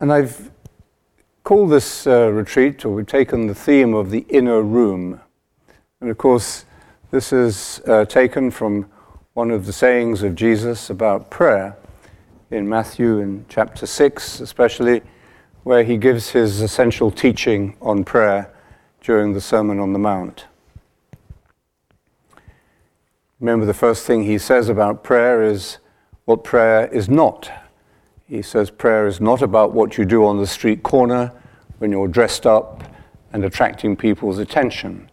and I've called this uh, retreat, or we've taken the theme of the inner room. And of course, this is uh, taken from one of the sayings of Jesus about prayer in Matthew in chapter 6, especially, where he gives his essential teaching on prayer during the Sermon on the Mount. Remember, the first thing he says about prayer is what prayer is not. He says prayer is not about what you do on the street corner when you're dressed up and attracting people's attention.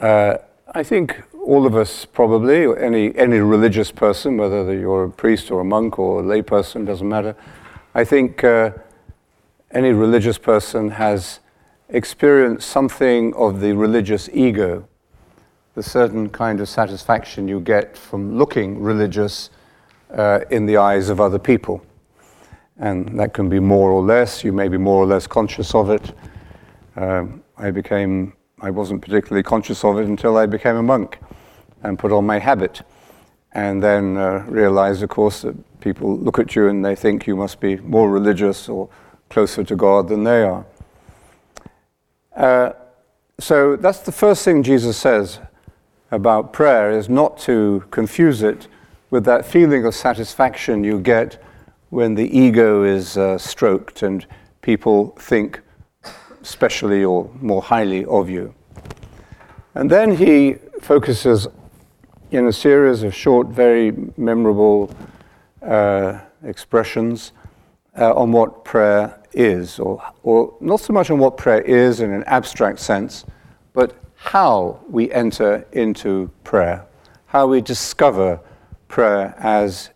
Uh, I think all of us probably, any, any religious person, whether you're a priest or a monk or a layperson, doesn't matter. I think uh, any religious person has experienced something of the religious ego, the certain kind of satisfaction you get from looking religious uh, in the eyes of other people. And that can be more or less, you may be more or less conscious of it. Um, I became, I wasn't particularly conscious of it until I became a monk and put on my habit. And then uh, realized, of course, that people look at you and they think you must be more religious or closer to God than they are. Uh, so that's the first thing Jesus says about prayer is not to confuse it with that feeling of satisfaction you get when the ego is uh, stroked and people think specially or more highly of you. And then he focuses in a series of short, very memorable uh, expressions uh, on what prayer is, or, or not so much on what prayer is in an abstract sense, but how we enter into prayer, how we discover prayer as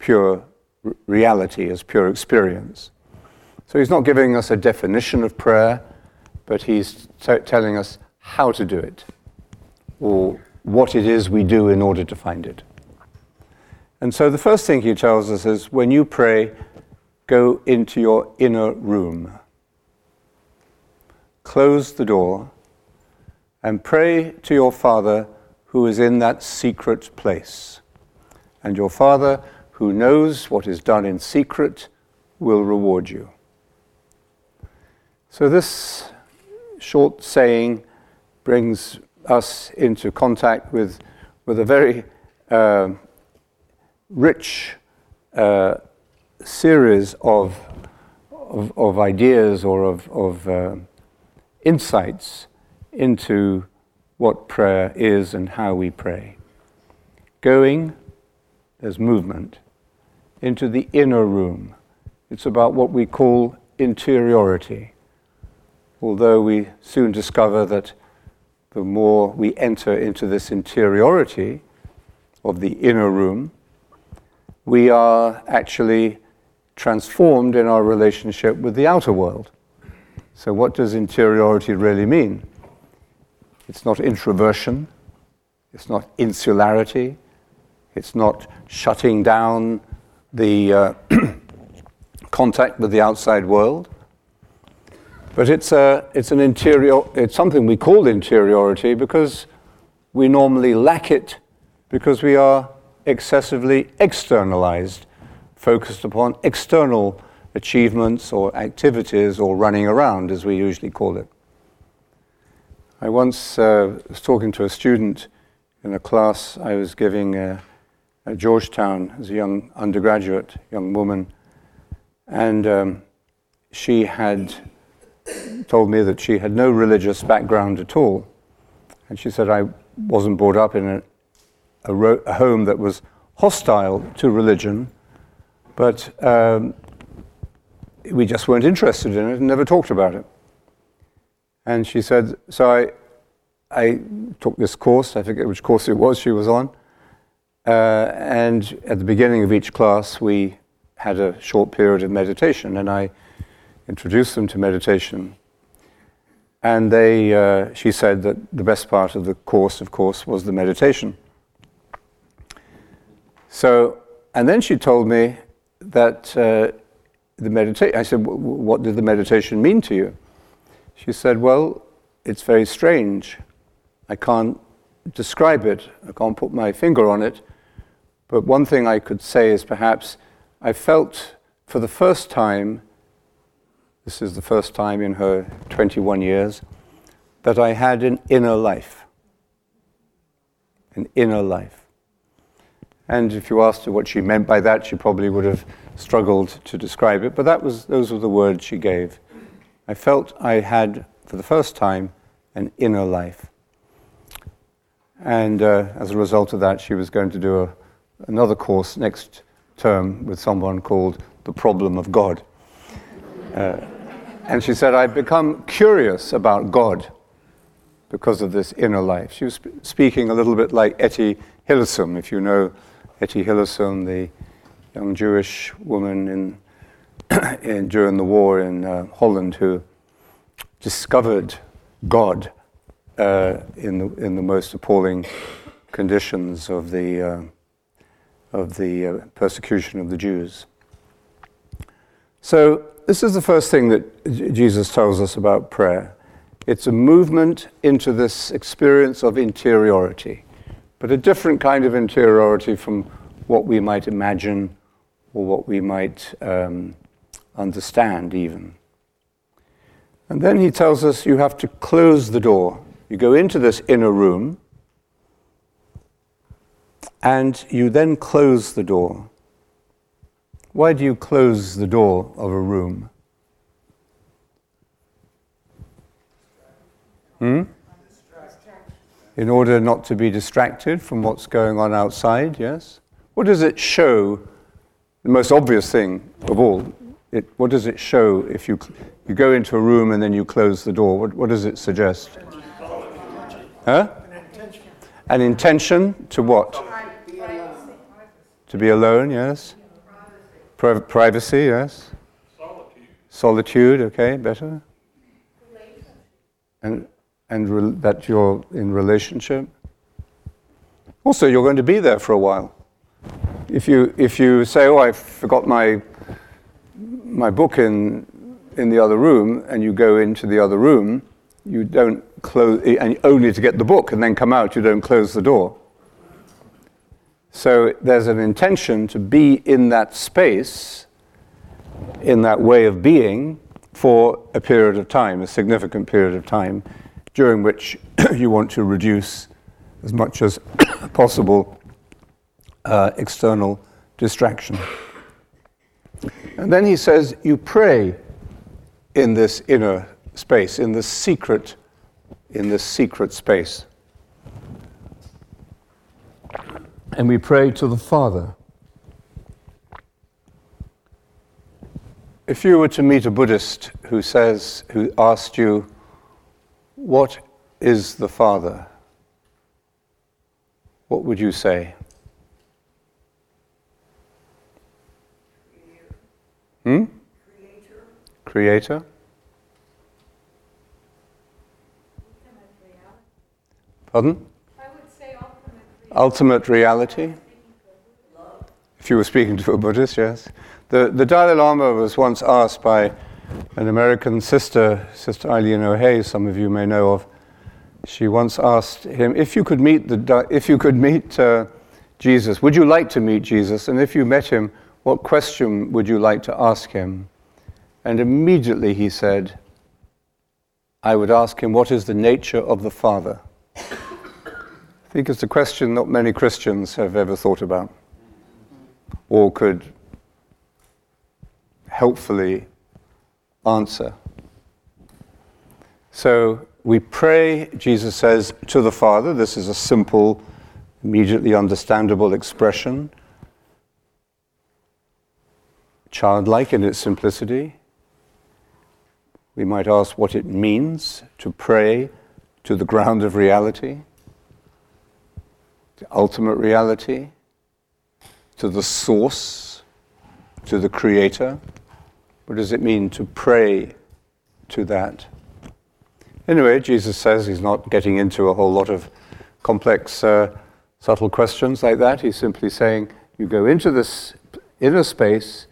pure reality, as pure experience. So he's not giving us a definition of prayer, but he's t- telling us how to do it, or what it is we do in order to find it. And so the first thing he tells us is when you pray, go into your inner room. Close the door and pray to your Father who is in that secret place. And your Father who knows what is done in secret will reward you. So, this short saying brings us into contact with, with a very uh, rich uh, series of, of, of, ideas or of, of uh, insights into what prayer is and how we pray. Going, there's movement, into the inner room. It's about what we call interiority. Although we soon discover that the more we enter into this interiority of the inner room, we are actually transformed in our relationship with the outer world. So, what does interiority really mean? It's not introversion, it's not insularity, it's not shutting down the uh, contact with the outside world. But it's, a, it's an interior, it's something we call interiority because we normally lack it because we are excessively externalized, focused upon external achievements or activities or running around, as we usually call it. I once uh, was talking to a student in a class I was giving uh, at Georgetown as a young undergraduate, young woman, and um, she had told me that she had no religious background at all. And she said, I wasn't brought up in a, a, ro- a home that was hostile to religion, but um, we just weren't interested in it and never talked about it. And she said, so I, I took this course, I forget which course it was she was on, uh, and at the beginning of each class we had a short period of meditation, and I introduced them to meditation. And they, uh, she said that the best part of the course, of course, was the meditation. So, and then she told me that uh, the meditation, I said, what did the meditation mean to you? She said, well, it's very strange. I can't describe it, I can't put my finger on it. But one thing I could say is perhaps I felt for the first time, this is the first time in her 21 years, that I had an inner life. An inner life. And if you asked her what she meant by that, she probably would have struggled to describe it, but that was, those were the words she gave. I felt I had, for the first time, an inner life. And uh, as a result of that, she was going to do a, another course next term with someone called The Problem of God. Uh, and she said, I've become curious about God because of this inner life. She was sp- speaking a little bit like Etty Hillesum, if you know Etty Hillesum, the young Jewish woman in, in during the war in uh, Holland who discovered God uh, in, the, in the most appalling conditions of the, uh, of the uh, persecution of the Jews. So, this is the first thing that Jesus tells us about prayer. It's a movement into this experience of interiority, but a different kind of interiority from what we might imagine or what we might um, understand, even. And then he tells us you have to close the door. You go into this inner room, and you then close the door. Why do you close the door of a room? Hmm? In order not to be distracted from what's going on outside, yes? What does it show? The most obvious thing of all, it, what does it show if you, you go into a room and then you close the door? What, what does it suggest? Huh? An intention to what? To be alone, yes. Pri- privacy, yes. Solitude. Solitude, okay, better. And, and re- that you're in relationship. Also, you're going to be there for a while. If you, if you say, oh, I forgot my, my book in, in the other room, and you go into the other room, you don't close, and only to get the book and then come out, you don't close the door. So there's an intention to be in that space, in that way of being, for a period of time, a significant period of time, during which you want to reduce as much as possible uh, external distraction. And then he says, You pray in this inner space, in this secret, in this secret space. And we pray to the Father. If you were to meet a Buddhist who says, who asked you, What is the Father? What would you say? Hmm? Creator. Creator? Pardon? Ultimate reality? If you were speaking to a Buddhist, yes. The, the Dalai Lama was once asked by an American sister, Sister Eileen O'Hea, some of you may know of. She once asked him, if you could meet, the, if you could meet uh, Jesus, would you like to meet Jesus? And if you met him, what question would you like to ask him? And immediately he said, I would ask him, what is the nature of the Father? I think it's a question not many Christians have ever thought about or could helpfully answer. So we pray, Jesus says, to the Father. This is a simple, immediately understandable expression, childlike in its simplicity. We might ask what it means to pray to the ground of reality, to ultimate reality, to the source, to the creator. What does it mean to pray to that? Anyway, Jesus says he's not getting into a whole lot of complex, uh, subtle questions like that. He's simply saying you go into this inner space,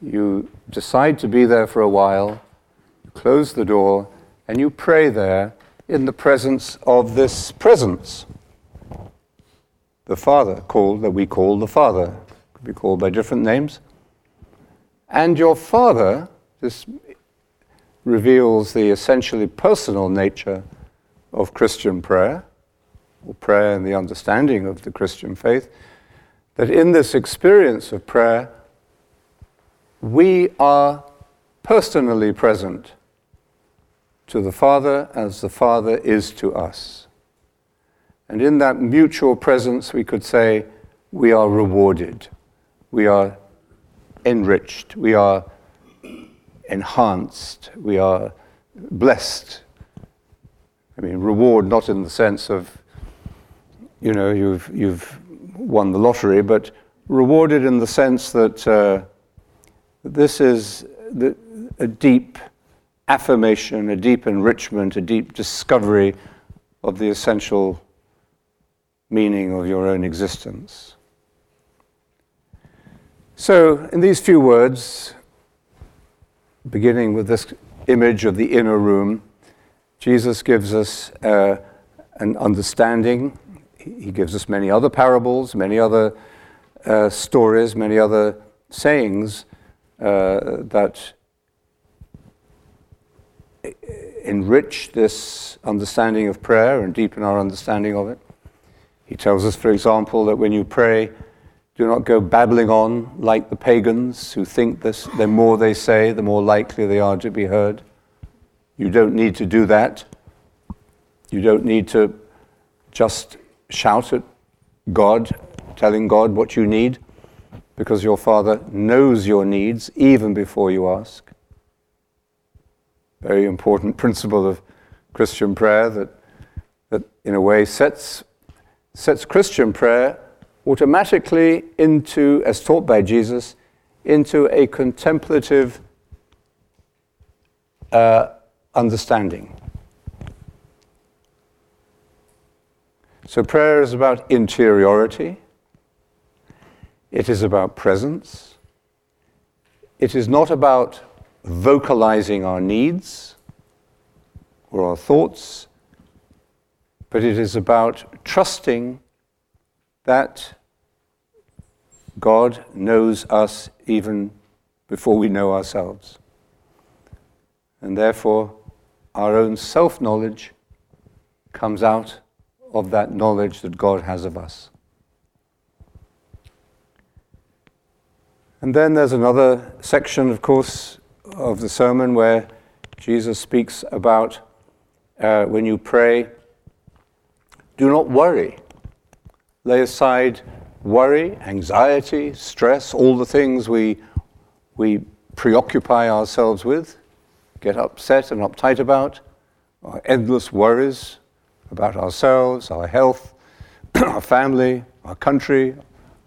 you decide to be there for a while, you close the door, and you pray there in the presence of this presence. The Father, called that we call the Father, could be called by different names. and your Father, this reveals the essentially personal nature of Christian prayer, or prayer and the understanding of the Christian faith, that in this experience of prayer, we are personally present to the Father as the Father is to us. And in that mutual presence, we could say, we are rewarded, we are enriched, we are enhanced, we are blessed. I mean, reward not in the sense of, you know, you've, you've won the lottery, but rewarded in the sense that uh, this is the, a deep affirmation, a deep enrichment, a deep discovery of the essential meaning of your own existence. So, in these few words, beginning with this image of the inner room, Jesus gives us uh, an understanding. He gives us many other parables, many other uh, stories, many other sayings uh, that enrich this understanding of prayer and deepen our understanding of it. He tells us, for example, that when you pray, do not go babbling on like the pagans who think this, the more they say, the more likely they are to be heard. You don't need to do that. You don't need to just shout at God, telling God what you need, because your Father knows your needs even before you ask. Very important principle of Christian prayer that, that in a way, sets, sets Christian prayer automatically into, as taught by Jesus, into a contemplative uh, understanding. So, prayer is about interiority, it is about presence, it is not about vocalizing our needs or our thoughts, but it is about trusting that God knows us even before we know ourselves. And therefore, our own self knowledge comes out of that knowledge that God has of us. And then there's another section, of course, of the sermon where Jesus speaks about uh, when you pray, do not worry lay aside worry, anxiety, stress, all the things we, we preoccupy ourselves with, get upset and uptight about, our endless worries about ourselves, our health, our family, our country,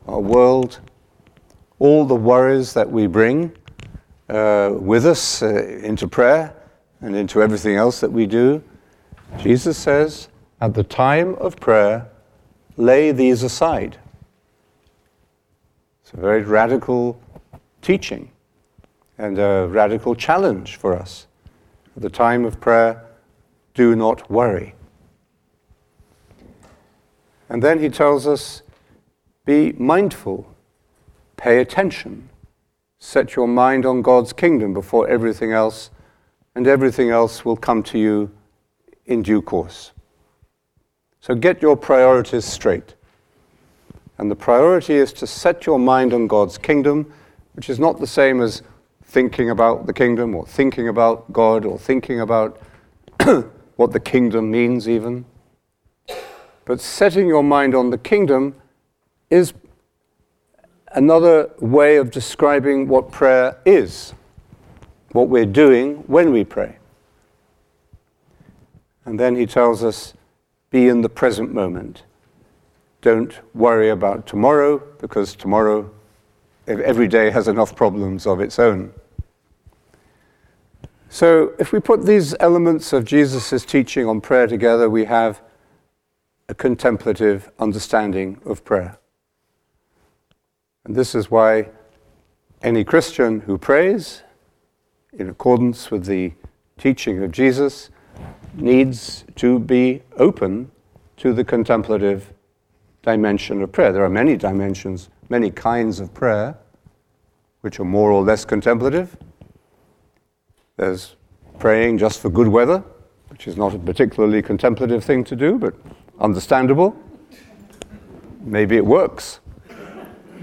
our world, all the worries that we bring uh, with us uh, into prayer and into everything else that we do. Jesus says, at the time of prayer, lay these aside. It's a very radical teaching and a radical challenge for us. At the time of prayer, do not worry. And then he tells us be mindful, pay attention, set your mind on God's kingdom before everything else, and everything else will come to you in due course. So get your priorities straight. And the priority is to set your mind on God's kingdom, which is not the same as thinking about the kingdom or thinking about God or thinking about what the kingdom means, even. But setting your mind on the kingdom is another way of describing what prayer is, what we're doing when we pray. And then he tells us be in the present moment. Don't worry about tomorrow because tomorrow, every day has enough problems of its own. So, if we put these elements of Jesus' teaching on prayer together, we have a contemplative understanding of prayer. And this is why any Christian who prays in accordance with the teaching of Jesus needs to be open to the contemplative dimension of prayer. There are many dimensions, many kinds of prayer, which are more or less contemplative. There's praying just for good weather, which is not a particularly contemplative thing to do, but understandable. Maybe it works,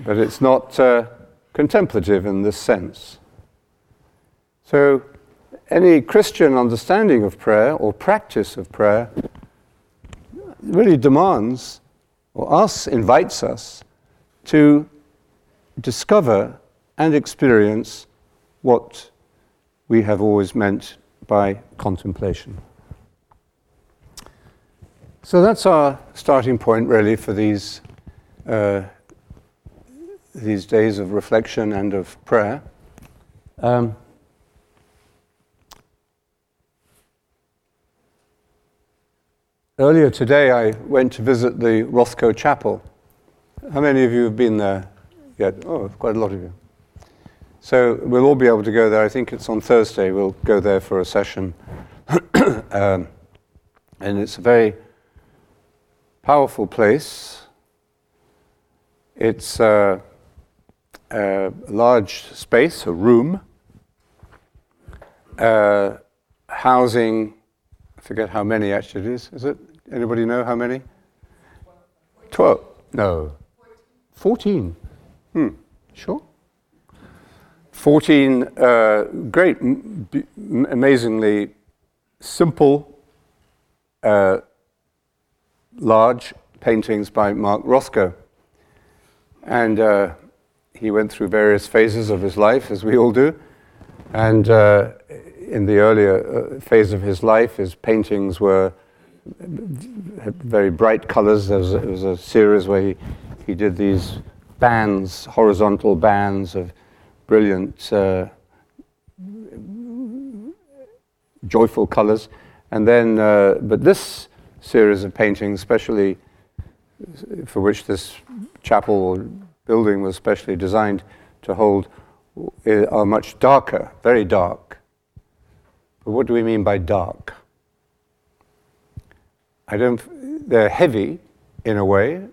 but it's not uh, contemplative in this sense. So, any Christian understanding of prayer or practice of prayer really demands, or us, invites us to discover and experience what we have always meant by contemplation. So that's our starting point, really, for these, uh, these days of reflection and of prayer. Um, earlier today, I went to visit the Rothko Chapel. How many of you have been there yet? Oh, quite a lot of you. So we'll all be able to go there. I think it's on Thursday. We'll go there for a session. um, and it's a very powerful place. It's uh, a large space, a room, uh, housing, I forget how many actually it is. Is it? Anybody know how many? Twelve. No. Fourteen. Hmm. Sure? 14 uh, great, amazingly simple, uh, large paintings by Mark Rothko. And uh, he went through various phases of his life, as we all do. And uh, in the earlier uh, phase of his life, his paintings were very bright colors. There was, a, was a series where he, he did these bands, horizontal bands of brilliant, uh, joyful colors. And then, uh, but this series of paintings, especially for which this chapel or building was specially designed to hold, uh, are much darker, very dark. But what do we mean by dark? I don't, they're heavy in a way,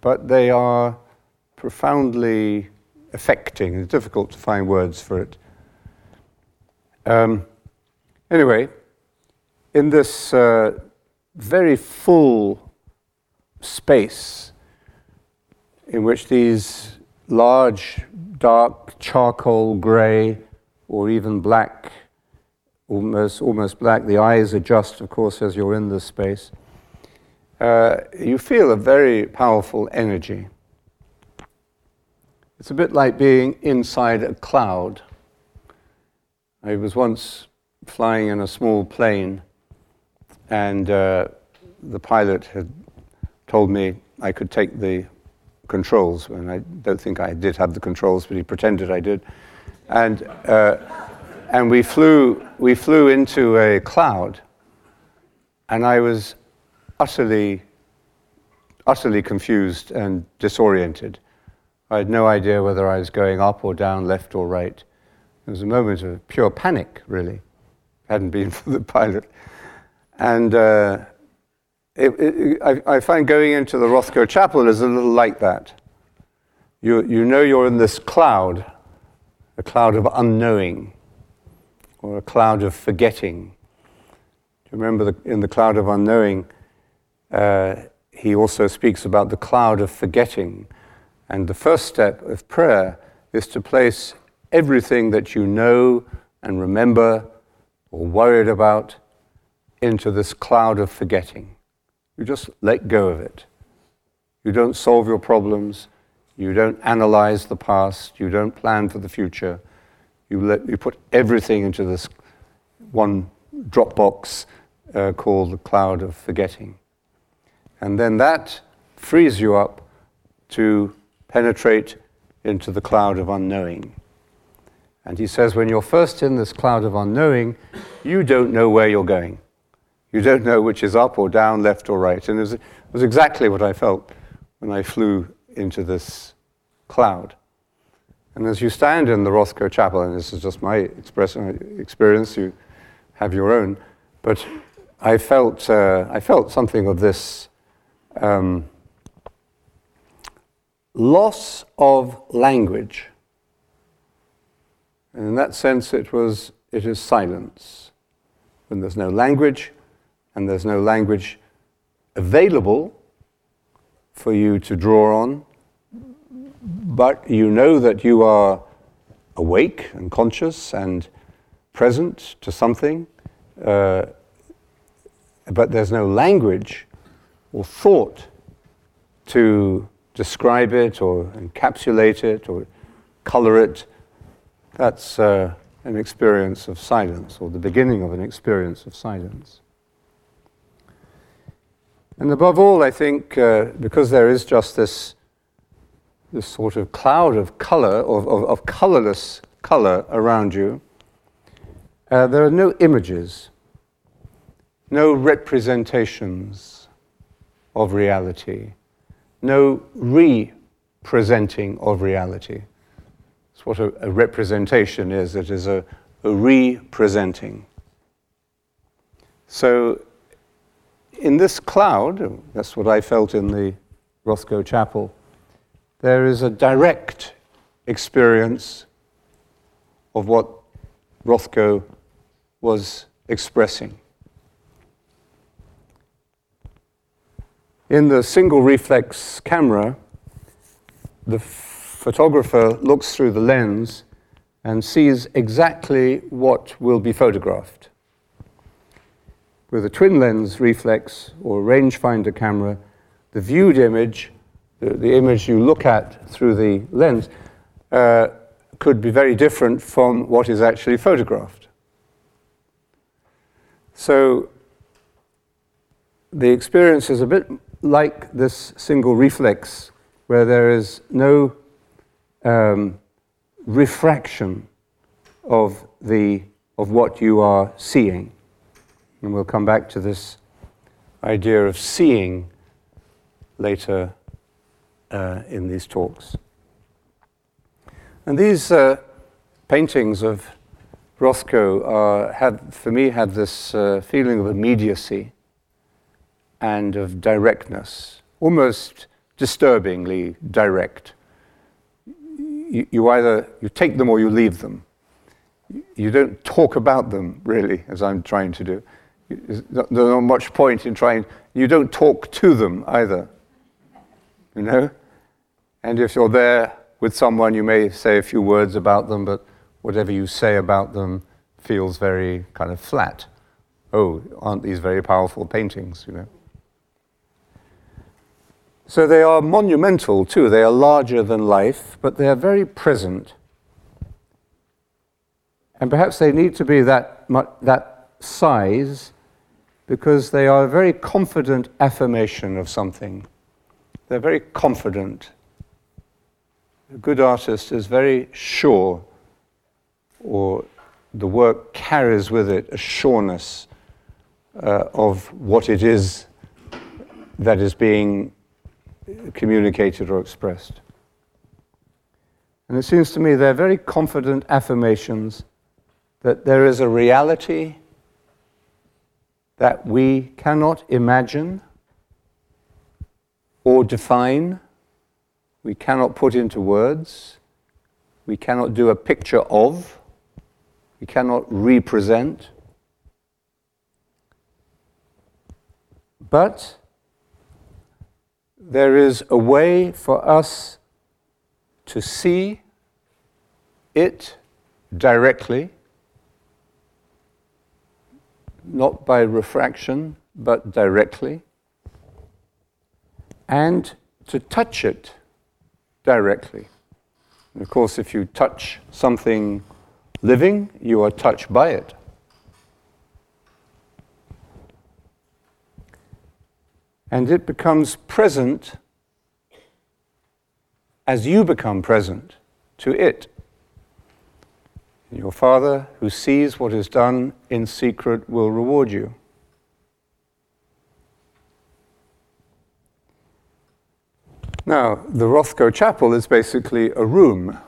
but they are profoundly affecting. It's difficult to find words for it. Um, anyway, in this uh, very full space in which these large, dark, charcoal grey, or even black, almost, almost black, the eyes adjust, of course, as you're in this space, uh, you feel a very powerful energy. It's a bit like being inside a cloud. I was once flying in a small plane, and uh, the pilot had told me I could take the controls, and I don't think I did have the controls, but he pretended I did. And, uh, and we, flew, we flew into a cloud, and I was utterly, utterly confused and disoriented. I had no idea whether I was going up or down, left or right. It was a moment of pure panic, really. Hadn't been for the pilot. And uh, it, it, I, I, find going into the Rothko Chapel is a little like that. You, you know you're in this cloud, a cloud of unknowing, or a cloud of forgetting. Do you remember the, in the cloud of unknowing, uh, he also speaks about the cloud of forgetting and the first step of prayer is to place everything that you know and remember or worried about into this cloud of forgetting. You just let go of it. You don't solve your problems. You don't analyze the past. You don't plan for the future. You, let, you put everything into this one Dropbox uh, called the cloud of forgetting. And then that frees you up to penetrate into the cloud of unknowing. And he says, when you're first in this cloud of unknowing, you don't know where you're going. You don't know which is up or down, left or right. And it was, it was exactly what I felt when I flew into this cloud. And as you stand in the Rothko Chapel, and this is just my experience, you have your own, but I felt, uh, I felt something of this um, loss of language. And in that sense, it, was, it is silence. When there's no language, and there's no language available for you to draw on, but you know that you are awake and conscious and present to something, uh, but there's no language or thought to describe it or encapsulate it or color it, that's uh, an experience of silence or the beginning of an experience of silence. And above all, I think, uh, because there is just this, this sort of cloud of color, of, of, of colorless color around you, uh, there are no images, no representations of reality no representing of reality. That's what a, a representation is. It is a, a representing. So, in this cloud, that's what I felt in the Rothko Chapel, there is a direct experience of what Rothko was expressing. In the single reflex camera, the photographer looks through the lens and sees exactly what will be photographed. With a twin lens reflex or rangefinder camera, the viewed image, the, image you look at through the lens, uh, could be very different from what is actually photographed. So the experience is a bit like this single reflex, where there is no um, refraction of, the, of what you are seeing. And we'll come back to this idea of seeing later uh, in these talks. And these uh, paintings of Rothko are, have, for me, had this uh, feeling of immediacy and of directness, almost disturbingly direct. You, you, either you take them or you leave them. You don't talk about them really, as I'm trying to do. There's not much point in trying. You don't talk to them either. You know, and if you're there with someone, you may say a few words about them, but whatever you say about them feels very kind of flat. Oh, aren't these very powerful paintings? You know. So they are monumental too. They are larger than life, but they are very present. And perhaps they need to be that, that size because they are a very confident affirmation of something. They're very confident. A good artist is very sure, or the work carries with it a sureness uh, of what it is that is being communicated or expressed. And it seems to me they're very confident affirmations that there is a reality that we cannot imagine or define, we cannot put into words, we cannot do a picture of, we cannot represent. But there is a way for us to see it directly, not by refraction, but directly, and to touch it directly. And of course, if you touch something living, you are touched by it. and it becomes present as you become present to it. Your Father, who sees what is done in secret, will reward you. Now, the Rothko Chapel is basically a room.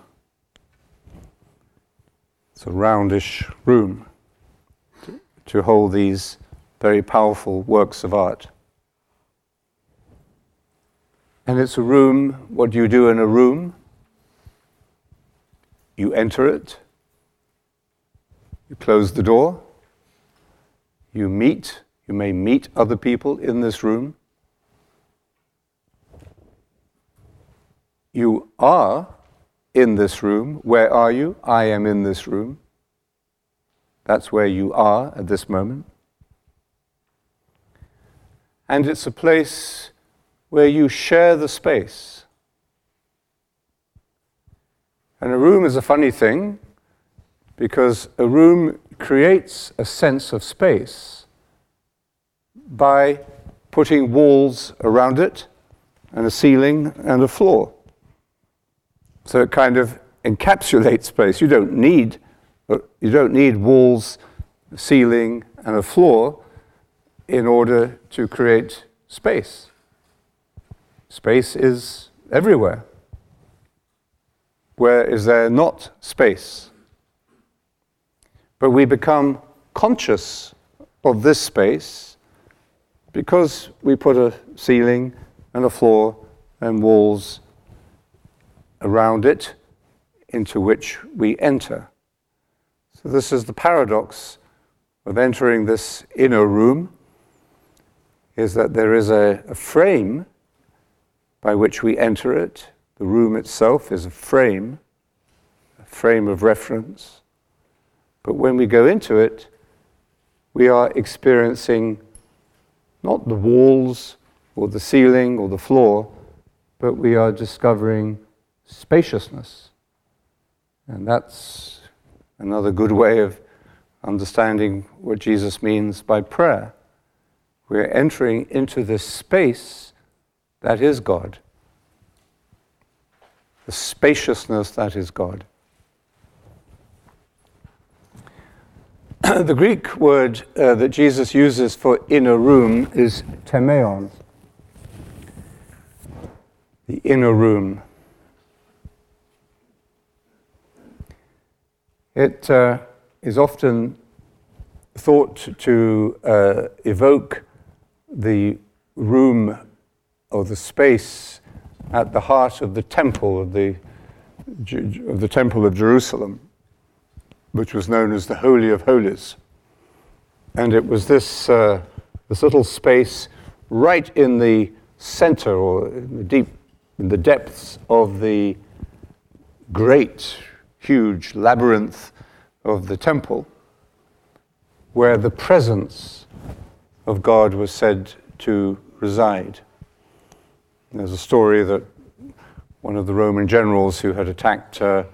It's a roundish room to, hold these very powerful works of art. And it's a room. What do you do in a room? You enter it, You close the door. You meet, you may meet other people in this room. You are in this room. Where are you? I am in this room. That's where you are at this moment. And it's a place where you share the space. And a room is a funny thing because a room creates a sense of space by putting walls around it and a ceiling and a floor. So it kind of encapsulates space. You don't need, uh, you don't need walls, ceiling, and a floor in order to create space. Space is everywhere. Where is there not space? But we become conscious of this space because we put a ceiling and a floor and walls around it into which we enter. So, this is the paradox of entering this inner room is that there is a, a frame by which we enter it. The room itself is a frame, a frame of reference. But when we go into it, we are experiencing not the walls or the ceiling or the floor, but we are discovering spaciousness. And that's another good way of understanding what Jesus means by prayer. We're entering into this space that is God, the spaciousness that is God. the Greek word uh, that Jesus uses for inner room is tameion, the inner room. It uh, is often thought to uh, evoke the room or the space at the heart of the temple of the, of the temple of Jerusalem, which was known as the Holy of Holies. And it was this, uh, this little space right in the center or in the deep, in the depths of the great, huge labyrinth of the temple, where the presence of God was said to reside. There's a story that one of the Roman generals who had attacked uh,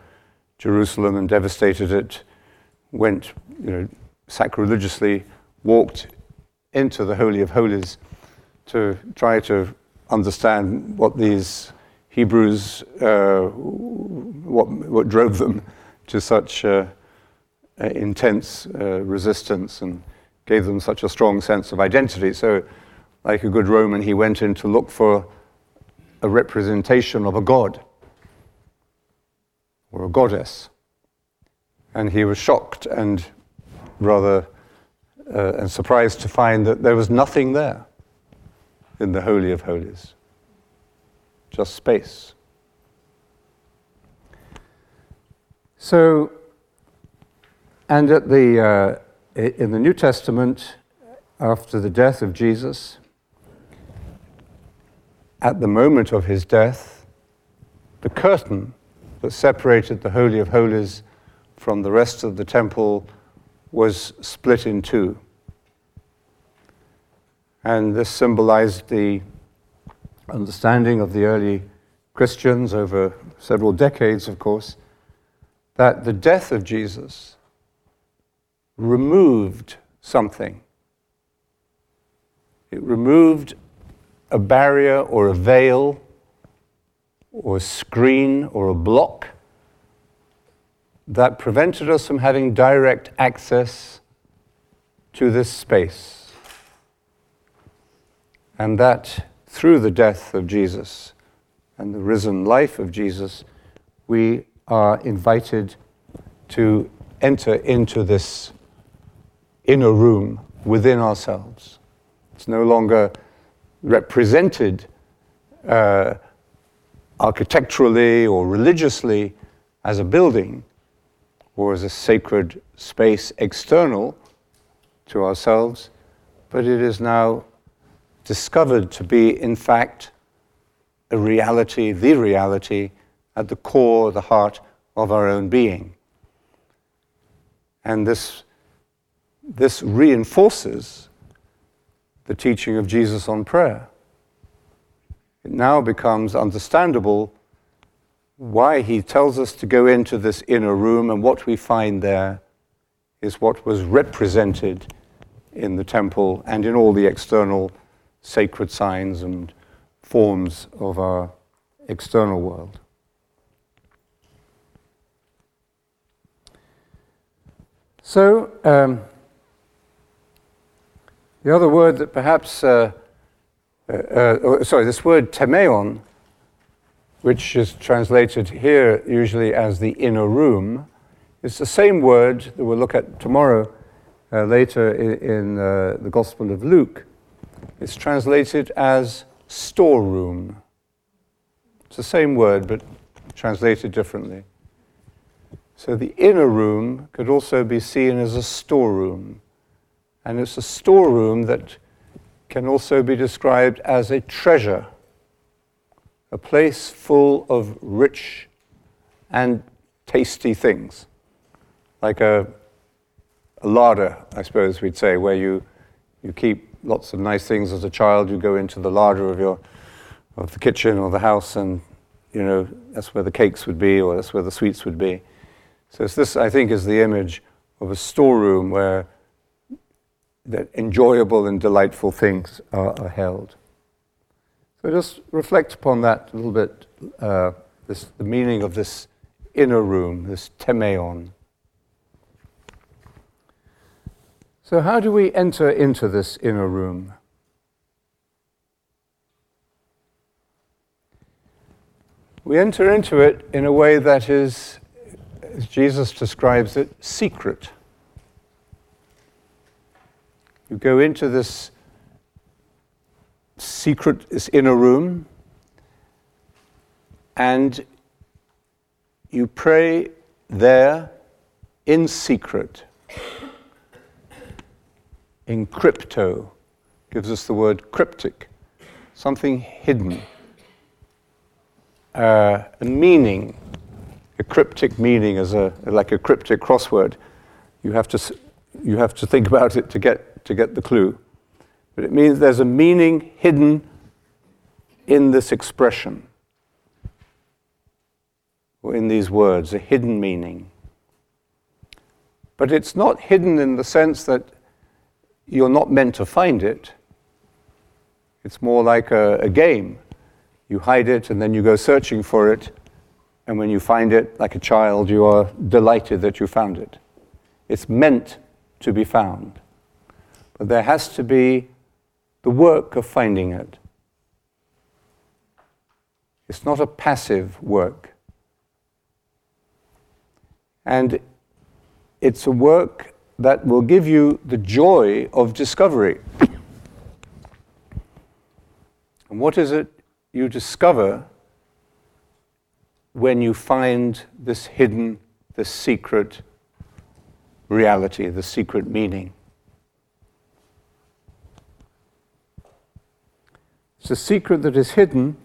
Jerusalem and devastated it went, you know, sacrilegiously walked into the Holy of Holies to try to understand what these Hebrews, uh, what, what drove them to such uh, intense uh, resistance and gave them such a strong sense of identity. So, like a good Roman, he went in to look for a representation of a god or a goddess. And he was shocked and rather uh, and surprised to find that there was nothing there in the Holy of Holies, just space. So, and at the uh, in the New Testament, after the death of Jesus, at the moment of his death, the curtain that separated the Holy of Holies from the rest of the temple was split in two. And this symbolized the understanding of the early Christians over several decades, of course, that the death of Jesus removed something. It removed a barrier or a veil or a screen or a block that prevented us from having direct access to this space. And that through the death of Jesus and the risen life of Jesus, we are invited to enter into this inner room within ourselves. It's no longer represented uh, architecturally or religiously as a building or as a sacred space external to ourselves, but it is now discovered to be, in fact, a reality, the reality at the core, the heart of our own being. And this, this reinforces the teaching of Jesus on prayer. It now becomes understandable why he tells us to go into this inner room, and what we find there is what was represented in the temple and in all the external sacred signs and forms of our external world. So, um, the other word that perhaps, uh, uh, uh, sorry, this word tameion, which is translated here usually as the inner room, is the same word that we'll look at tomorrow uh, later in, in uh, the Gospel of Luke. It's translated as storeroom. It's the same word, but translated differently. So the inner room could also be seen as a storeroom. And it's a storeroom that can also be described as a treasure, a place full of rich and tasty things, like a, a larder, I suppose we'd say, where you, you keep lots of nice things as a child. You go into the larder of your of the kitchen or the house, and you know that's where the cakes would be, or that's where the sweets would be. So this, I think, is the image of a storeroom where that enjoyable and delightful things are, are held. So just reflect upon that a little bit. Uh, this, the meaning of this inner room, this tameion. So, how do we enter into this inner room? We enter into it in a way that is, as Jesus describes it, secret. You go into this secret, this inner room, and you pray there in secret in crypto gives us the word cryptic, something hidden, uh, a meaning, a cryptic meaning as a like a cryptic crossword. You have to you have to think about it to get to get the clue, but it means there's a meaning hidden in this expression or in these words, a hidden meaning. But it's not hidden in the sense that you're not meant to find it. It's more like a, a, game. You hide it and then you go searching for it, and when you find it, like a child, you are delighted that you found it. It's meant to be found. But there has to be the work of finding it. It's not a passive work. And it's a work that will give you the joy of discovery. And what is it you discover when you find this hidden, this secret reality, the secret meaning? It's a secret that is hidden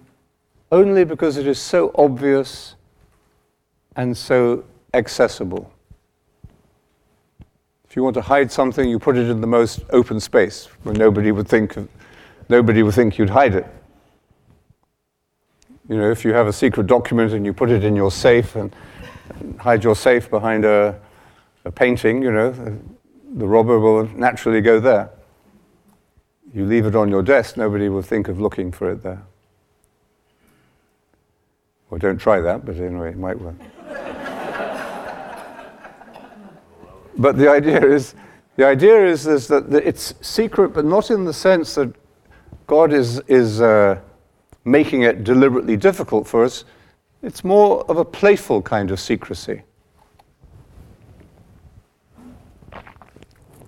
only because it is so obvious and so accessible. If you want to hide something, you put it in the most open space where nobody would think, nobody would think you'd hide it. You know, if you have a secret document and you put it in your safe and, and hide your safe behind a, a painting, you know, the, the robber will naturally go there. You leave it on your desk, nobody will think of looking for it there. Well, don't try that, but anyway, it might work. But the idea is, the idea is, is that it's secret, but not in the sense that God is, is uh, making it deliberately difficult for us. It's more of a playful kind of secrecy.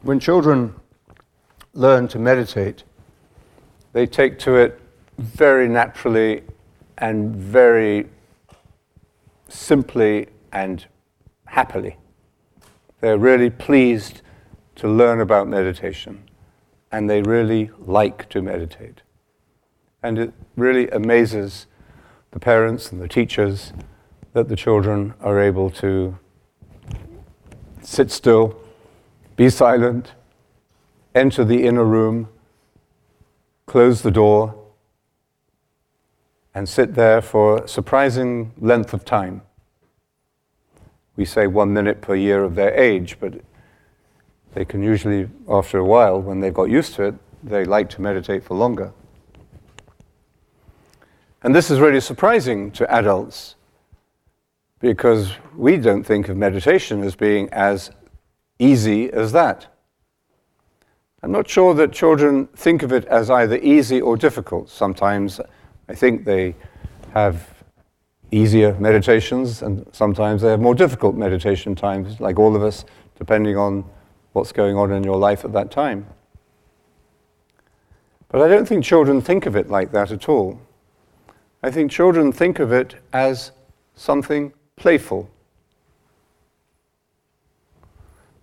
When children learn to meditate, they take to it very naturally and very simply and happily. They're really pleased to learn about meditation and they really like to meditate. And it really amazes the parents and the teachers that the children are able to sit still, be silent, enter the inner room, close the door, and sit there for a surprising length of time. We say one minute per year of their age, but they can usually, after a while, when they've got used to it, they like to meditate for longer. And this is really surprising to adults because we don't think of meditation as being as easy as that. I'm not sure that children think of it as either easy or difficult. Sometimes I think they have easier meditations, and sometimes they have more difficult meditation times, like all of us, depending on what's going on in your life at that time. But I don't think children think of it like that at all. I think children think of it as something playful.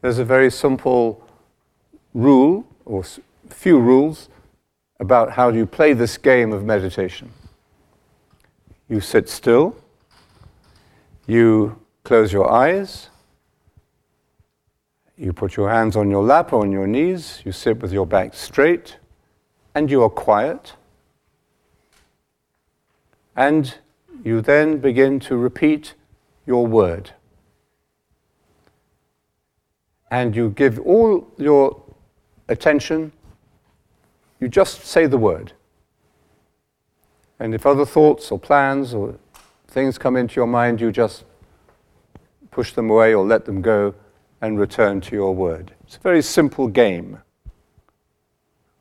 There's a very simple rule, or few rules, about how you play this game of meditation. You sit still, you close your eyes, you put your hands on your lap or on your knees, you sit with your back straight, and you are quiet. And you then begin to repeat your word. And you give all your attention, you just say the word. And if other thoughts or plans or things come into your mind, you just push them away or let them go and return to your word. It's a very simple game.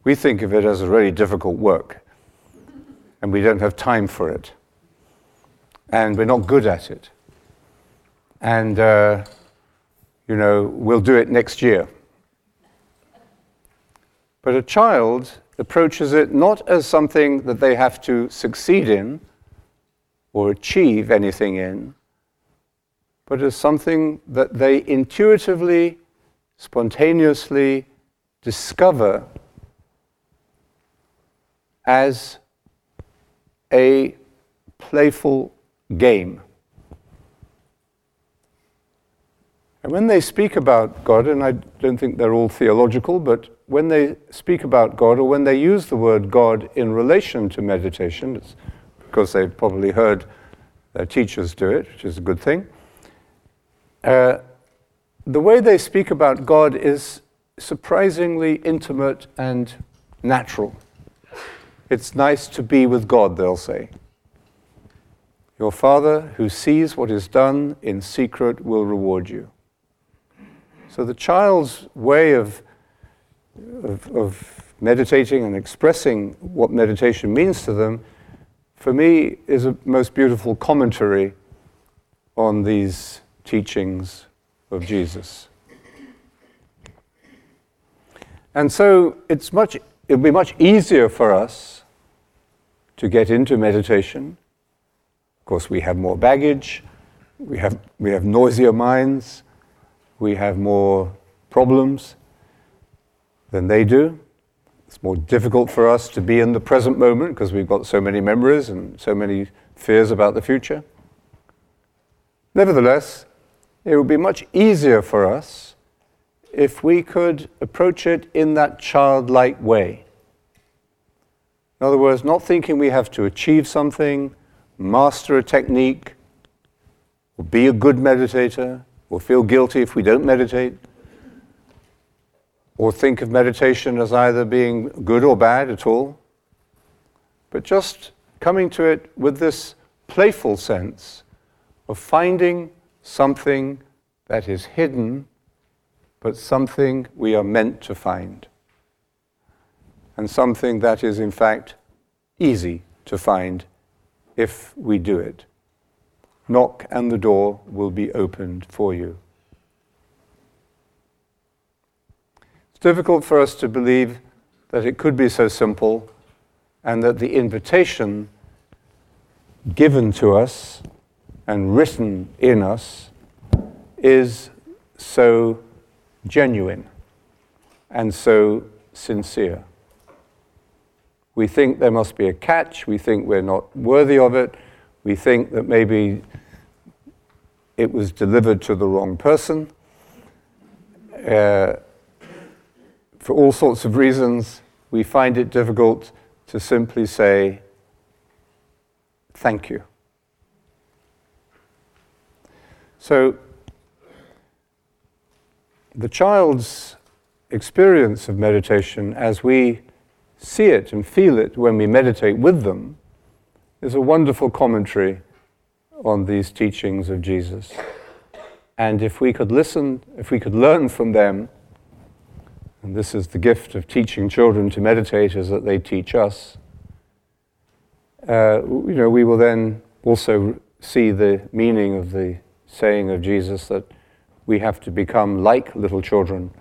We think of it as a really difficult work, and we don't have time for it, and we're not good at it. And, uh, you know, we'll do it next year. But a child approaches it not as something that they have to succeed in or achieve anything in, but as something that they intuitively, spontaneously discover as a playful game. And when they speak about God, and I don't think they're all theological, but when they speak about God or when they use the word God in relation to meditation, it's because they've probably heard their teachers do it, which is a good thing. Uh, the way they speak about God is surprisingly intimate and natural. It's nice to be with God, they'll say. Your Father, who sees what is done in secret, will reward you. So the child's way of, of, of meditating and expressing what meditation means to them, for me, is a most beautiful commentary on these teachings of Jesus. And so it's much, it'll be much easier for us to get into meditation. Of course, we have more baggage, we have, we have noisier minds, we have more problems than they do. It's more difficult for us to be in the present moment because we've got so many memories and so many fears about the future. Nevertheless, it would be much easier for us if we could approach it in that childlike way. In other words, not thinking we have to achieve something, master a technique, or be a good meditator, or feel guilty if we don't meditate, or think of meditation as either being good or bad at all, but just coming to it with this playful sense of finding something that is hidden, but something we are meant to find. And something that is, in fact, easy to find if we do it. Knock and the door will be opened for you. It's difficult for us to believe that it could be so simple and that the invitation given to us and written in us is so genuine and so sincere. We think there must be a catch, we think we're not worthy of it, we think that maybe it was delivered to the wrong person. Uh, for all sorts of reasons, we find it difficult to simply say, Thank you. So, the child's experience of meditation as we see it and feel it when we meditate with them is a wonderful commentary on these teachings of Jesus. And if we could listen, if we could learn from them, and this is the gift of teaching children to meditate, is that they teach us, uh, you know, we will then also see the meaning of the saying of Jesus that we have to become like little children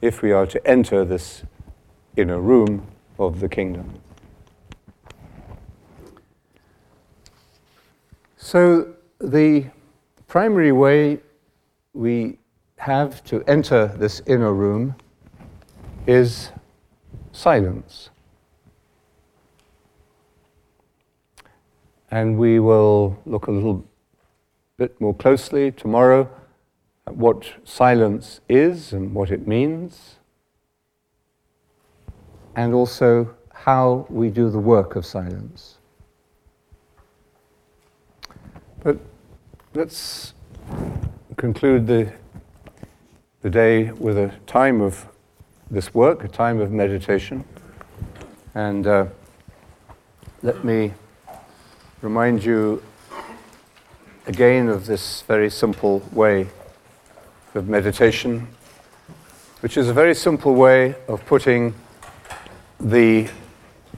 if we are to enter this inner room of the kingdom. So, the primary way we have to enter this inner room is silence. And we will look a little bit more closely tomorrow at what silence is and what it means, and also how we do the work of silence. But let's conclude the, the day with a time of this work, a time of meditation. And uh, let me remind you again of this very simple way of meditation, which is a very simple way of putting the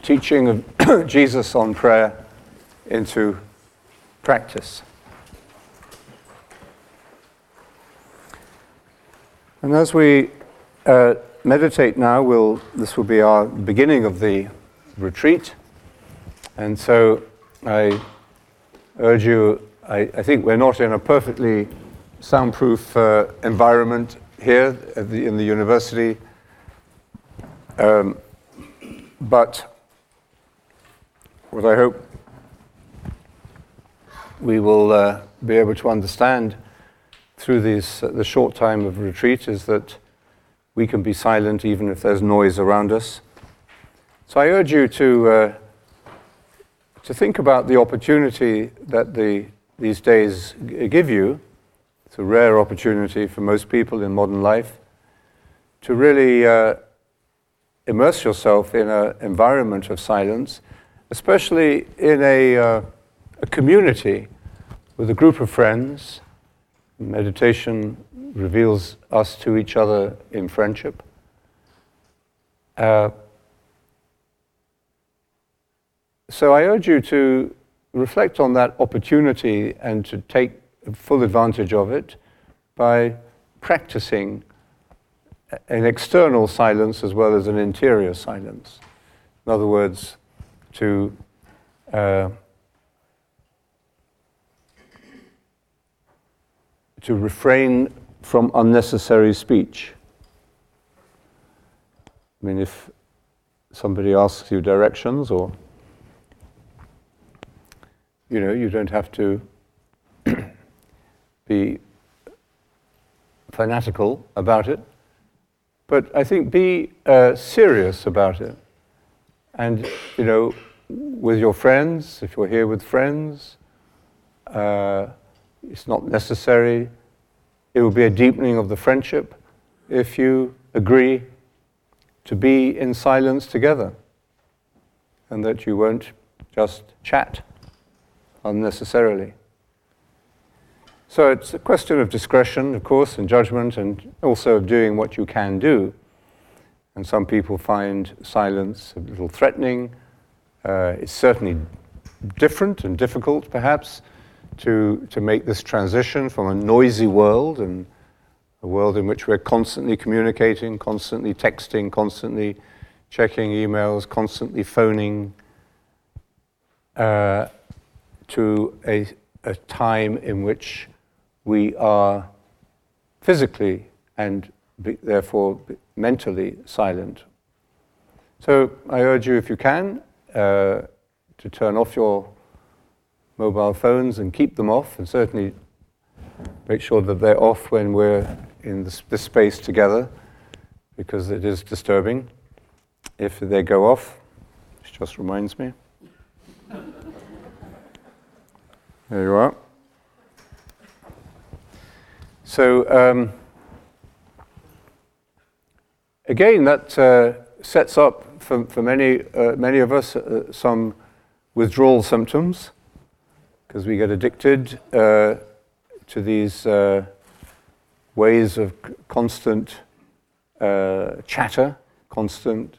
teaching of Jesus on prayer into practice. And as we uh, meditate now, we'll, this will be our beginning of the retreat. And so I urge you, I, I think we're not in a perfectly soundproof uh, environment here the, in the university. Um, but what I hope we will uh, be able to understand through these, uh, the short time of retreat is that we can be silent even if there's noise around us. So I urge you to, uh, to think about the opportunity that the, these days g- give you it's a rare opportunity for most people in modern life to really uh, immerse yourself in an environment of silence, especially in a, uh, a community with a group of friends. Meditation reveals us to each other in friendship. Uh, so I urge you to reflect on that opportunity and to take full advantage of it by practicing an external silence as well as an interior silence. In other words, to uh, to refrain from unnecessary speech. I mean, if somebody asks you directions, or you know, you don't have to be fanatical about it, but I think be uh, serious about it. And, you know, with your friends, if you're here with friends, uh, it's not necessary. It will be a deepening of the friendship if you agree to be in silence together and that you won't just chat unnecessarily. So it's a question of discretion, of course, and judgment, and also of doing what you can do. And some people find silence a little threatening. Uh, it's certainly different and difficult, perhaps, to, to make this transition from a noisy world and a world in which we're constantly communicating, constantly texting, constantly checking emails, constantly phoning, uh, to a, a time in which we are physically and be, therefore mentally silent. So I urge you, if you can, uh, to turn off your mobile phones and keep them off, and certainly make sure that they're off when we're in this, this space together, because it is disturbing if they go off. Which just reminds me. There you are. So, um, again, that uh, sets up for, for many, uh, many of us uh, some withdrawal symptoms because we get addicted uh, to these uh, ways of c- constant uh, chatter, constant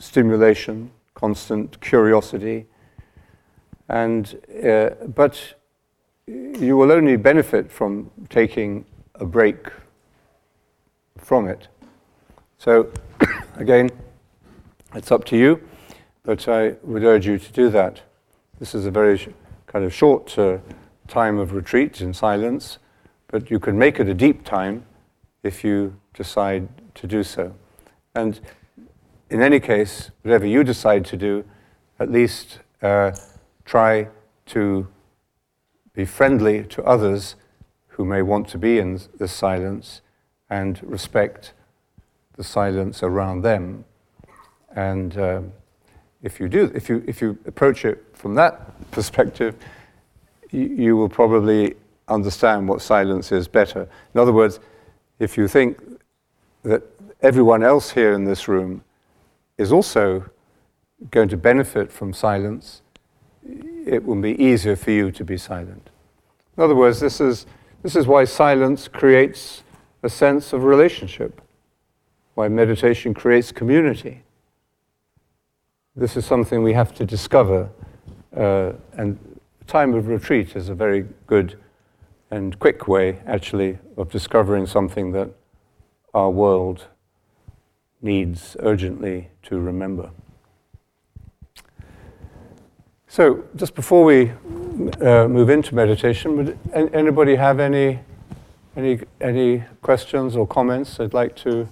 stimulation, constant curiosity. And, uh, but you will only benefit from taking a break from it. So, again, it's up to you, but I would urge you to do that. This is a very kind of short uh, time of retreat in silence, but you can make it a deep time if you decide to do so. And in any case, whatever you decide to do, at least uh, try to be friendly to others who may want to be in this silence and respect the silence around them. And um, if you do, if you, if you approach it from that perspective, you, you will probably understand what silence is better. In other words, if you think that everyone else here in this room is also going to benefit from silence, it will be easier for you to be silent. In other words, this is, this is why silence creates a sense of relationship, why meditation creates community. This is something we have to discover, uh, and time of retreat is a very good and quick way, actually, of discovering something that our world needs urgently to remember. So, just before we uh, move into meditation, would anybody have any, any, any questions or comments they'd like to,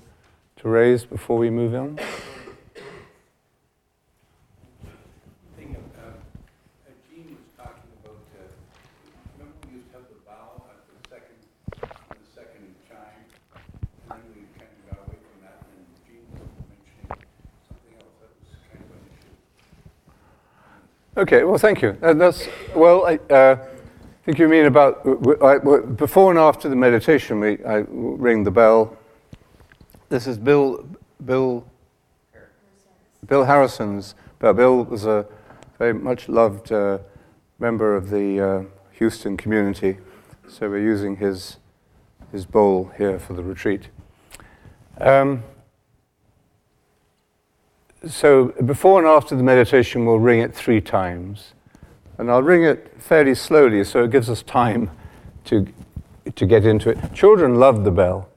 to raise before we move on? thing, uh, uh, Gene was talking about, uh, remember we used to have the bow at the second, on the second chime? And then we kind of got away from that, and Gene was mentioning something else that was kind of an issue. Okay, well, thank you. Uh, that's well. I uh, think you mean about I- before and after the meditation. We I ring the bell. This is Bill Bill Bill Harrison's. Bell. Bill was a very much loved uh, member of the uh, Houston community, so we're using his his bowl here for the retreat. Um, so before and after the meditation, we'll ring it three times. And I'll ring it fairly slowly so it gives us time to, to get into it. Children love the bell.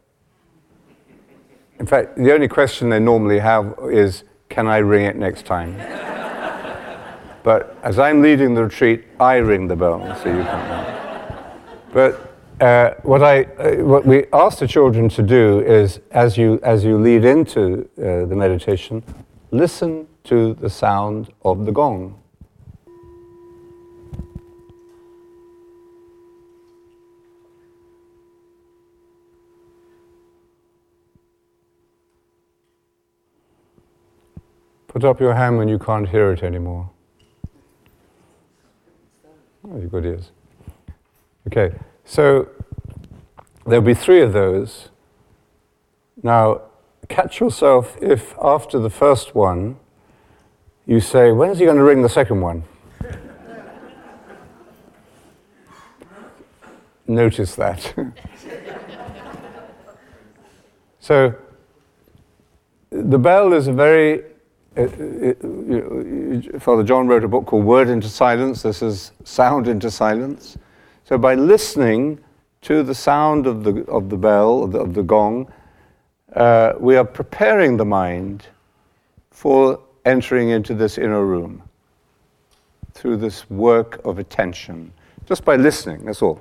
In fact, the only question they normally have is, can I ring it next time? but as I'm leading the retreat, I ring the bell, so you can. But uh, what, I, uh, what we ask the children to do is, as you, as you lead into uh, the meditation, listen to the sound of the gong. Put up your hand when you can't hear it anymore. Oh, you good ears. Okay, so there'll be three of those. Now, catch yourself if after the first one you say, When's he going to ring the second one? Notice that. so, the bell is a very. Uh, uh, you Father John wrote a book called Word into Silence. This is sound into silence. So, by listening to the sound of the, of the bell, of the, of the gong, uh, we are preparing the mind for entering into this inner room through this work of attention, just by listening, that's all.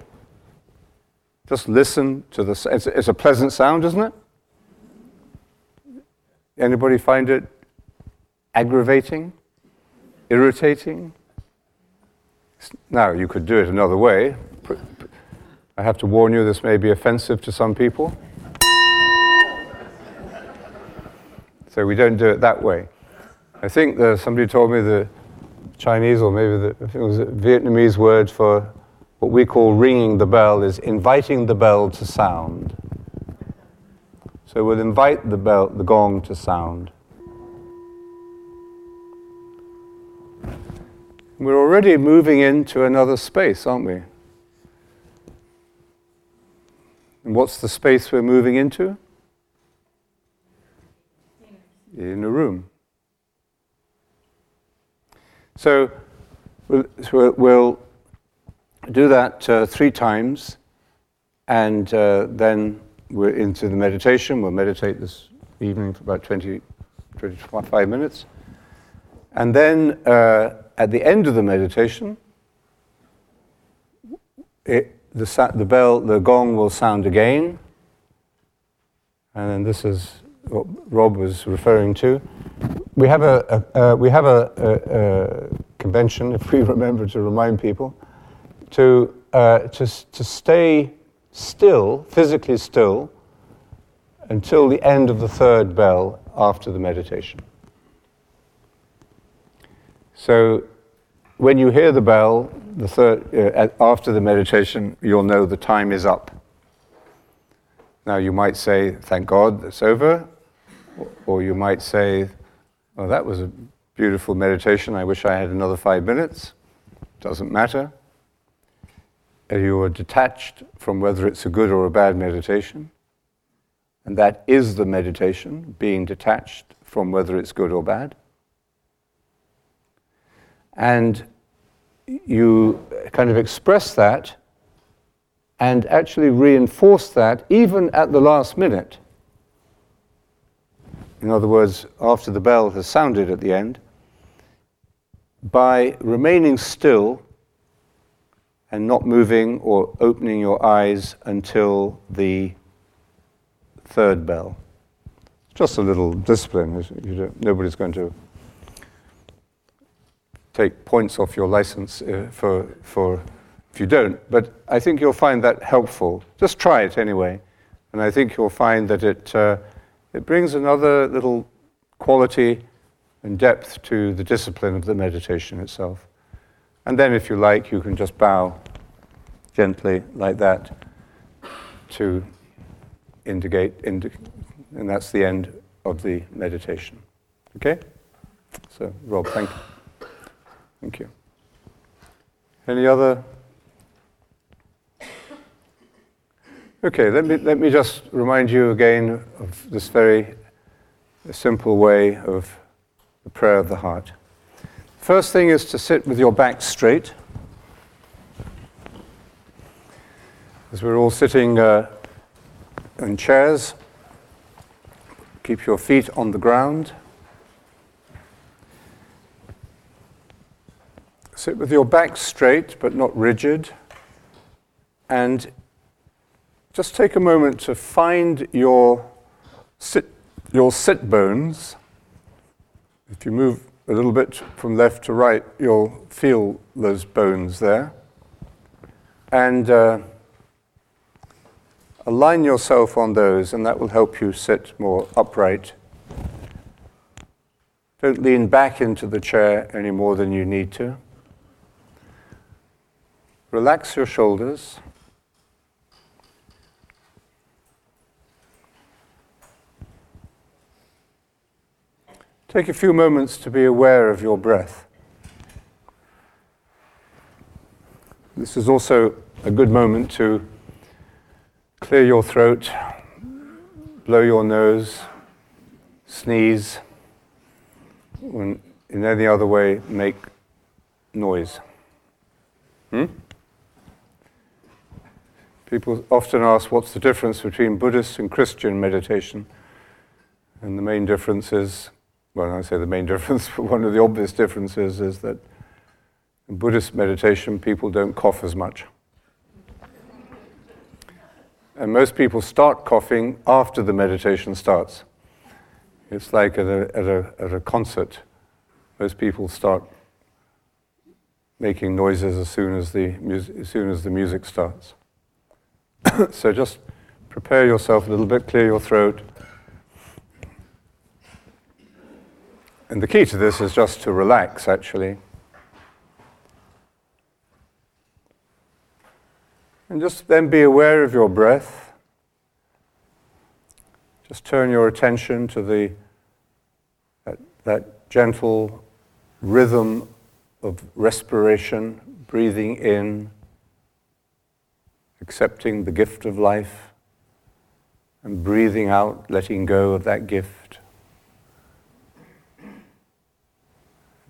Just listen to the. It's, it's a pleasant sound, isn't it? Anybody find it aggravating, irritating? Now, you could do it another way. I have to warn you, this may be offensive to some people. So we don't do it that way. I think that somebody told me the Chinese or maybe the, it was a Vietnamese word for what we call ringing the bell is inviting the bell to sound. So we'll invite the bell, the gong to sound. We're already moving into another space, aren't we? And what's the space we're moving into? In a room. So we'll, we'll do that uh, three times, and uh, then we're into the meditation. We'll meditate this evening for about 20, 25 minutes. And then uh, at the end of the meditation, it, the, the bell, the gong will sound again. And then this is Rob was referring to. We have a, a uh, we have a, a, a, convention, if we remember to remind people, to, uh, to, to stay still, physically still, until the end of the third bell after the meditation. So when you hear the bell, the third, uh, after the meditation, you'll know the time is up. Now you might say, thank God it's over, or you might say, oh, that was a beautiful meditation, I wish I had another five minutes. Doesn't matter. You are detached from whether it's a good or a bad meditation. And that is the meditation, being detached from whether it's good or bad. And you kind of express that and actually reinforce that even at the last minute. In other words, after the bell has sounded at the end, by remaining still and not moving or opening your eyes until the third bell. Just a little discipline. nobody's going to take points off your license uh, for, for if you don't. But I think you'll find that helpful. Just try it anyway. And I think you'll find that it, uh, it brings another little quality and depth to the discipline of the meditation itself. And then, if you like, you can just bow gently like that to indicate, indi- and that's the end of the meditation. Okay? So, Rob, thank you. Thank you. Any other? Okay, let me, let me just remind you again of this very simple way of the prayer of the heart. First thing is to sit with your back straight. As we're all sitting uh, in chairs, keep your feet on the ground. Sit with your back straight but not rigid. And just take a moment to find your sit, your sit bones if you move a little bit from left to right, you'll feel those bones there. And uh, align yourself on those, and that will help you sit more upright. Don't lean back into the chair any more than you need to. Relax your shoulders. Take a few moments to be aware of your breath. This is also a good moment to clear your throat, blow your nose, sneeze, and in any other way, make noise. Hmm? People often ask what's the difference between Buddhist and Christian meditation. And the main difference is well, I say the main difference, but one of the obvious differences is that in Buddhist meditation, people don't cough as much. And most people start coughing after the meditation starts. It's like at a, at a, at a concert. Most people start making noises as soon as the, mus- as soon as the music starts. so just prepare yourself a little bit, clear your throat. And the key to this is just to relax, actually. And just then be aware of your breath. Just turn your attention to the, that, that gentle rhythm of respiration, breathing in, accepting the gift of life, and breathing out, letting go of that gift.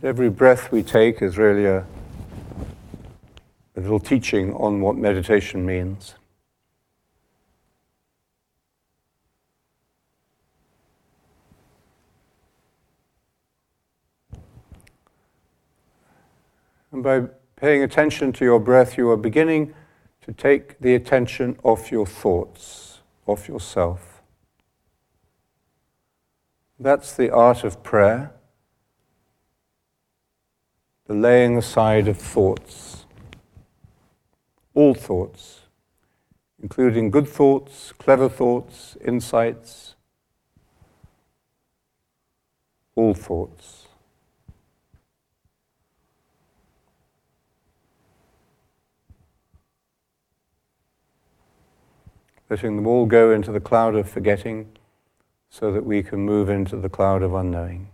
Every breath we take is really a a little teaching on what meditation means. And by paying attention to your breath, you are beginning to take the attention off your thoughts, off yourself. That's the art of prayer, the laying aside of thoughts all thoughts, including good thoughts, clever thoughts, insights, all thoughts. Letting them all go into the cloud of forgetting so that we can move into the cloud of unknowing.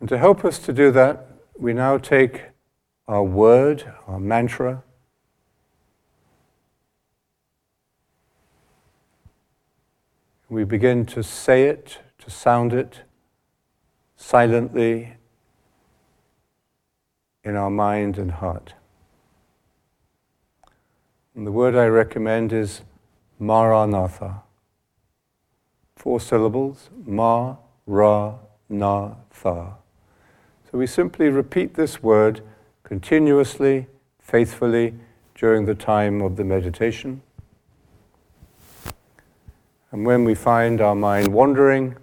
And to help us to do that, we now take our word, our mantra, we begin to say it, to sound it silently in our mind and heart. And the word I recommend is Maranatha. Four syllables, Ma, Ra, Na, Tha. So we simply repeat this word continuously, faithfully during the time of the meditation. And when we find our mind wandering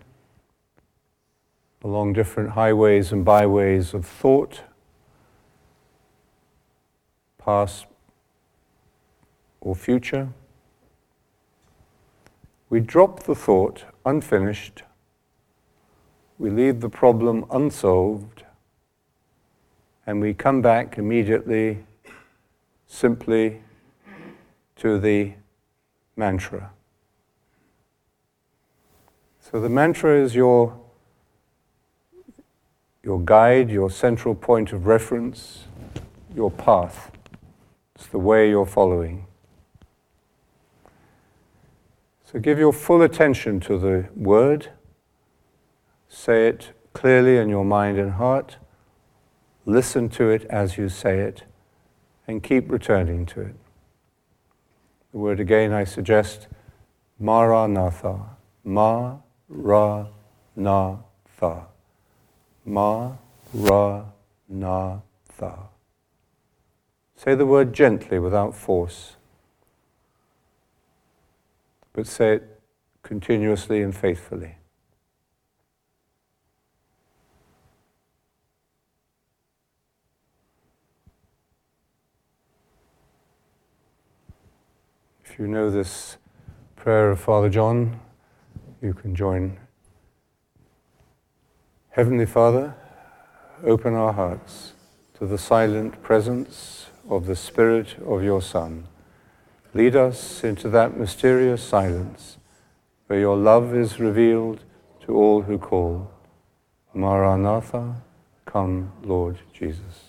along different highways and byways of thought, past or future, we drop the thought unfinished, we leave the problem unsolved, and we come back immediately simply to the mantra. So the mantra is your, your guide, your central point of reference, your path. It's the way you're following. So give your full attention to the word. Say it clearly in your mind and heart listen to it as you say it, and keep returning to it. The word again I suggest Maranatha. Ma Ra Na Tha. Na Tha. Say the word gently without force, but say it continuously and faithfully. If you know this prayer of Father John, you can join. Heavenly Father, open our hearts to the silent presence of the Spirit of your Son. Lead us into that mysterious silence where your love is revealed to all who call. Maranatha, come, Lord Jesus.